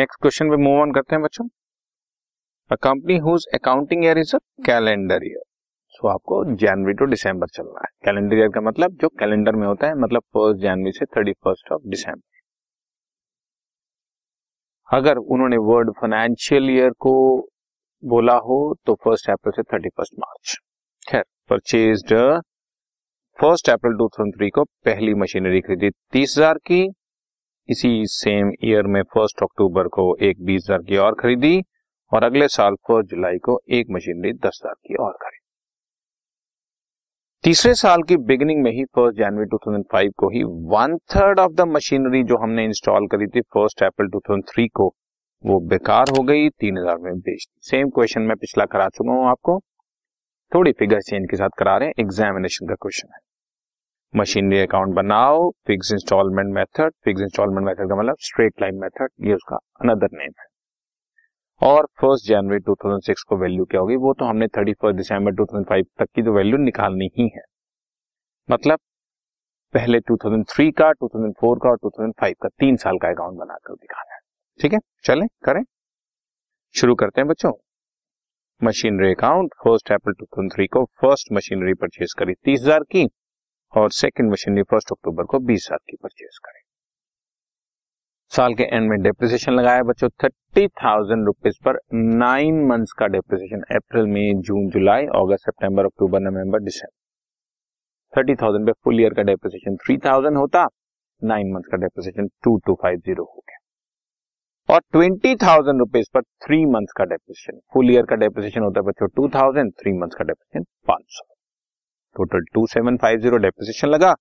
Next question पे move on करते हैं बच्चों। A company whose accounting year is a calendar year so आपको जनवरी टू दिसंबर चलना है। कैलेंडर ईयर का मतलब जो कैलेंडर में होता है मतलब फ़र्स्ट जनवरी से थर्टी फ़र्स्ट ऑफ़ दिसंबर अगर उन्होंने वर्ड फाइनेंशियल ईयर को बोला हो तो फ़र्स्ट अप्रैल से थर्टी फ़र्स्ट मार्च खैर purchase first April two thousand three को पहली मशीनरी खरीदी तीस हज़ार की। इसी सेम ईयर में फ़र्स्ट अक्टूबर को एक बीस हज़ार की और खरीदी और अगले साल फ़र्स्ट जुलाई को एक मशीनरी दस हज़ार की और खरीदी। तीसरे साल की बिगिनिंग में ही फ़र्स्ट जनवरी 2005 को ही one third of the machinery जो हमने इंस्टॉल करी थी फ़र्स्ट अप्रैल 2003 को, वो बेकार हो गई, तीन हज़ार में बेच दी। सेम क्वेश्चन मैं पिछला करा चुका हूँ आपको। थोड़ी फिगर चेंज के साथ करा रहे हैं एग्जामिनेशन का क्वेश्चन है। मशीनरी अकाउंट बनाओ fix instalment method fix instalment method का मतलब स्ट्रेट लाइन मेथड ये उसका अनदर नेम है। और फ़र्स्ट जनवरी 2006 को वैल्यू क्या होगी? वो तो हमने थर्टी फ़र्स्ट दिसंबर 2005 तक की तो वैल्यू निकालनी ही है। मतलब पहले 2003 का 2004 का और 2005 का तीन साल का अकाउंट बनाकर दिखाना है। ठीक है? चले, करें। शुरू करते हैं बच्चों। मशीनरी अकाउंट फ़र्स्ट अप्रैल 2003 को फ़र्स्ट मशीनरी परचेज करी तीस हज़ार की। और सेकंड मशीनरी फ़र्स्ट अक्टूबर को बीस हज़ार की परचेज करी साल के एंड में डेप्रिसिएशन लगाया बच्चों थर्टी थाउज़ेंड रुपीज़ पर नाइन मंथ्स का डेप्रिसिएशन अप्रैल मई जून जुलाई अगस्त सितंबर अक्टूबर नवंबर दिसंबर थर्टी थाउज़ेंड पे फुल ईयर का डेप्रिसिएशन थ्री थाउज़ेंड होता नाइन मंथ का depreciation two two five zero हो गया। और ट्वेंटी थाउज़ेंड रुपीज़ पर थ्री मंथ का डेप्रिसिएशन फुल ईयर का डेप्रिसिएशन होता है बच्चों टू थाउज़ेंड थ्री मंथ का डेप्रिसिएशन पाँच सौ total two seven five zero depreciation लगा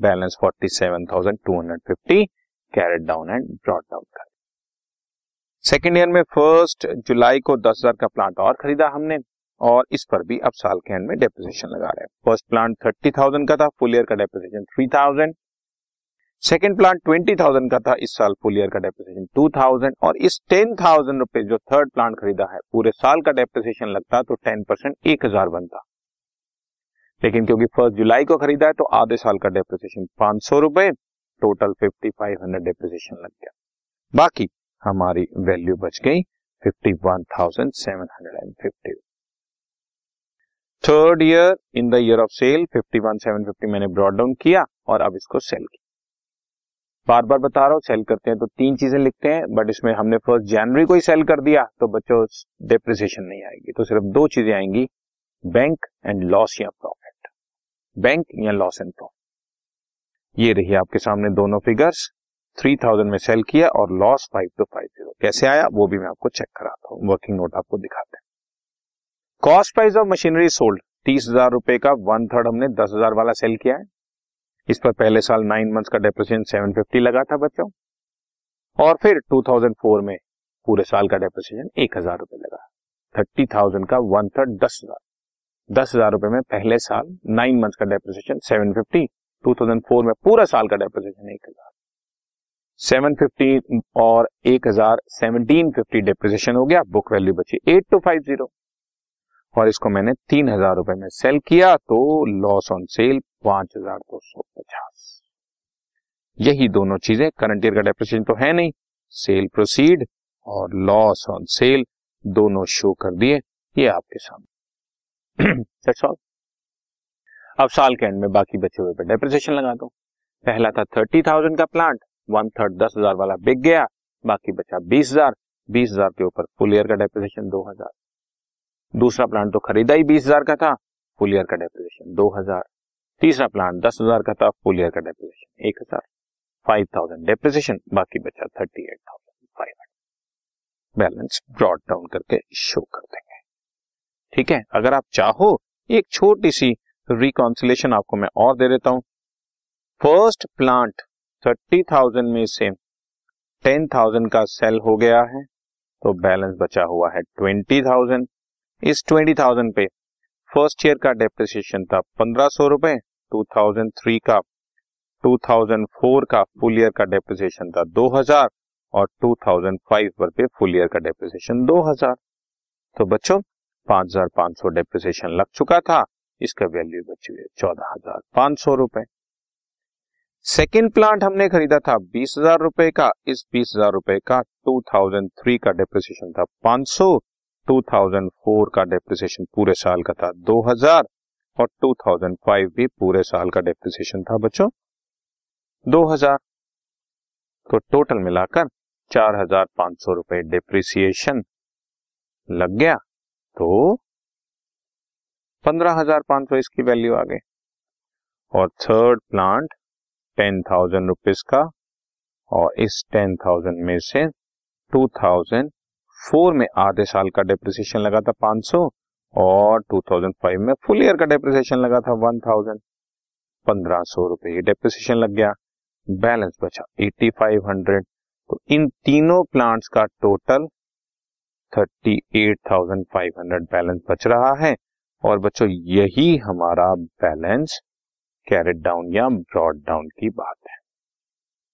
balance forty seven thousand two hundred fifty carried down and brought down कर सेकेंड ईयर में फ़र्स्ट जुलाई को दस हज़ार का प्लांट और खरीदा हमने और इस पर भी अब साल के एंड में डेपोजिशन लगा रहे हैं। फ़र्स्ट प्लांट थर्टी थाउज़ेंड का था फुल ईयर का deposition three thousand second plant twenty thousand का था, इस साल फुल ईयर का डेपोजिशन टू थाउज़ेंड और इस टेन थाउज़ेंड रुपए जो थर्ड प्लांट खरीदा है, पूरे साल का डेपोजिशन लगता तो टेन परसेंट एक हज़ार बनता। लेकिन क्योंकि फ़र्स्ट जुलाई को खरीदा है तो आधे साल का डेपोजिशन पाँच सौ रुपए total fifty five hundred depreciation लग गया। बाकी हमारी वैल्यू बच गई fifty one thousand seven hundred and fifty third year in the year of sale fifty one seven fifty मैंने ब्रॉड डाउन किया और अब इसको सेल किया। बार बार बता रहा हूँ सेल करते हैं तो तीन चीज़ें लिखते हैं बट इसमें हमने फ़र्स्ट जनवरी को ही सेल कर दिया तो बच्चों डिप्रिसिएशन नहीं आएगी। तो सिर्फ़ दो चीज़ें आएँगी बैंक एंड लॉस या प्रॉफिट बैंक या लॉस एंड प्रॉफिट ये रही आपके सामने दोनों फिगर्स थ्री थाउज़ेंड में सेल किया और loss five two five zero कैसे आया? वो भी मैं आपको चेक कराता हूँ। वर्किंग नोट आपको दिखाते हैं। Cost price of machinery sold तीस हज़ार रुपए का वन थर्ड हमने दस हज़ार वाला सेल किया है। इस पर पहले साल नाइन मंथ्स का डेप्रिसिएशन सेवन फिफ्टी लगा था बच्चों। और फिर 2004 में पूरे साल का डेप्रिसिएशन एक हज़ार रुपए लगा। थर्टी थाउज़ेंड का वन थर्ड दस हज़ार। दस हज़ार रुपए में पहले साल नाइन मंथ्स का डेप्रिसिएशन सेवन फिफ्टी 2004 में पूरा साल का डेपोजिशन एक हज़ार। सेवन फिफ्टी और एक हज़ार सेवनटीन फिफ्टी डेपोजिशन हो गया बुक वैल्यू बची एट टू फाइव ज़ीरो और इसको मैंने तीन हज़ार रुपए में सेल किया तो लॉस ऑन सेल पाँच हज़ार दो सौ पचास। यही दोनों चीज़ें करंट ईयर का डेप्रिसिएशन तो है नहीं सेल प्रोसीड और लॉस ऑन सेल दोनों शो कर दिए, ये आपके सामने। दैट्स ऑल अब साल के एंड में बाकी बचे हुए पे डेप्रिसिएशन लगा दो। पहला था थर्टी थाउज़ेंड का प्लांट वन थर्ड दस हज़ार वाला बिक गया, बाकी बचा बीस हज़ार। बीस हज़ार के ऊपर फुल ईयर का डेप्रिसिएशन दो हज़ार। दूसरा प्लांट तो खरीदा ही बीस हज़ार का था फुल ईयर का डेप्रिसिएशन दो हज़ार। तीसरा प्लांट दस हज़ार का था फुल ईयर का डेप्रिसिएशन एक हज़ार। फाइव थाउज़ेंड डेप्रिसिएशन बाकी बचा thirty eight thousand five hundred balance brought down करके शो कर। ठीक है? अगर आप चाहो, एक छोटी सी रिकॉन्सिलेशन आपको मैं और दे देता हूँ। फ़र्स्ट प्लांट थर्टी थाउज़ेंड में से टेन थाउज़ेंड का सेल हो गया है तो बैलेंस बचा हुआ है ट्वेंटी थाउज़ेंड इस ट्वेंटी थाउज़ेंड पे फ़र्स्ट ईयर का डेप्रिसिएशन था पंद्रह सौ रुपए टू थाउज़ेंड थ्री का टू थाउज़ेंड फोर का फुल ईयर का डेप्रिसिएशन था दो हज़ार, और टू थाउज़ेंड फाइव पर पे फुल ईयर का डेप्रिसिएशन दो हज़ार। तो बच्चों पाँच हज़ार पाँच सौ डेप्रिसिएशन लग चुका था। इसका वैल्यू बची हुई है चौदह हज़ार पाँच सौ रुपए। सेकेंड प्लांट हमने खरीदा था बीस हज़ार रुपए का। इस बीस हज़ार रुपए का 2003 का डेप्रिसिएशन था 500 2004 का डेप्रिसिएशन पूरे साल का था 2000 और 2005 भी पूरे साल का डेप्रिसिएशन था बच्चों 2000 तो टोटल मिलाकर चार हज़ार पाँच सौ रुपए डिप्रिसिएशन लग गया। तो पंद्रह हज़ार पाँच सौ इसकी वैल्यू आ गई। और third plant ten thousand rupees का, और इस टेन थाउज़ेंड में से टू थाउज़ेंड फोर में आधे साल का डिप्रिसिएशन लगा था पाँच सौ, और टू थाउज़ेंड फाइव में फुल ईयर का डिप्रिसिएशन लगा था वन थाउज़ेंड पंद्रह सौ रुपए ये डिप्रिसिएशन लग गया। बैलेंस बचा एटी फाइव हंड्रेड तो इन तीनों प्लांट्स का total thirty eight thousand five hundred balance बच रहा है। और बच्चों, यही हमारा बैलेंस कैरेट डाउन या ब्रॉड डाउन की बात है।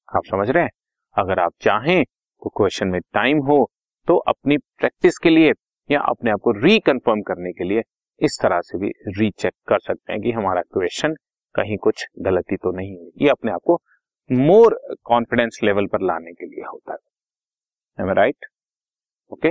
आप समझ रहे हैं? अगर आप चाहें तो क्वेश्चन में टाइम हो तो अपनी प्रैक्टिस के लिए या अपने आप को रिकन्फर्म करने के लिए इस तरह से भी रीचेक कर सकते हैं कि हमारा क्वेश्चन कहीं कुछ गलती तो नहीं हुई। ये अपने आप को मोर कॉन्फिडेंस लेवल पर लाने के लिए होता है। Right okay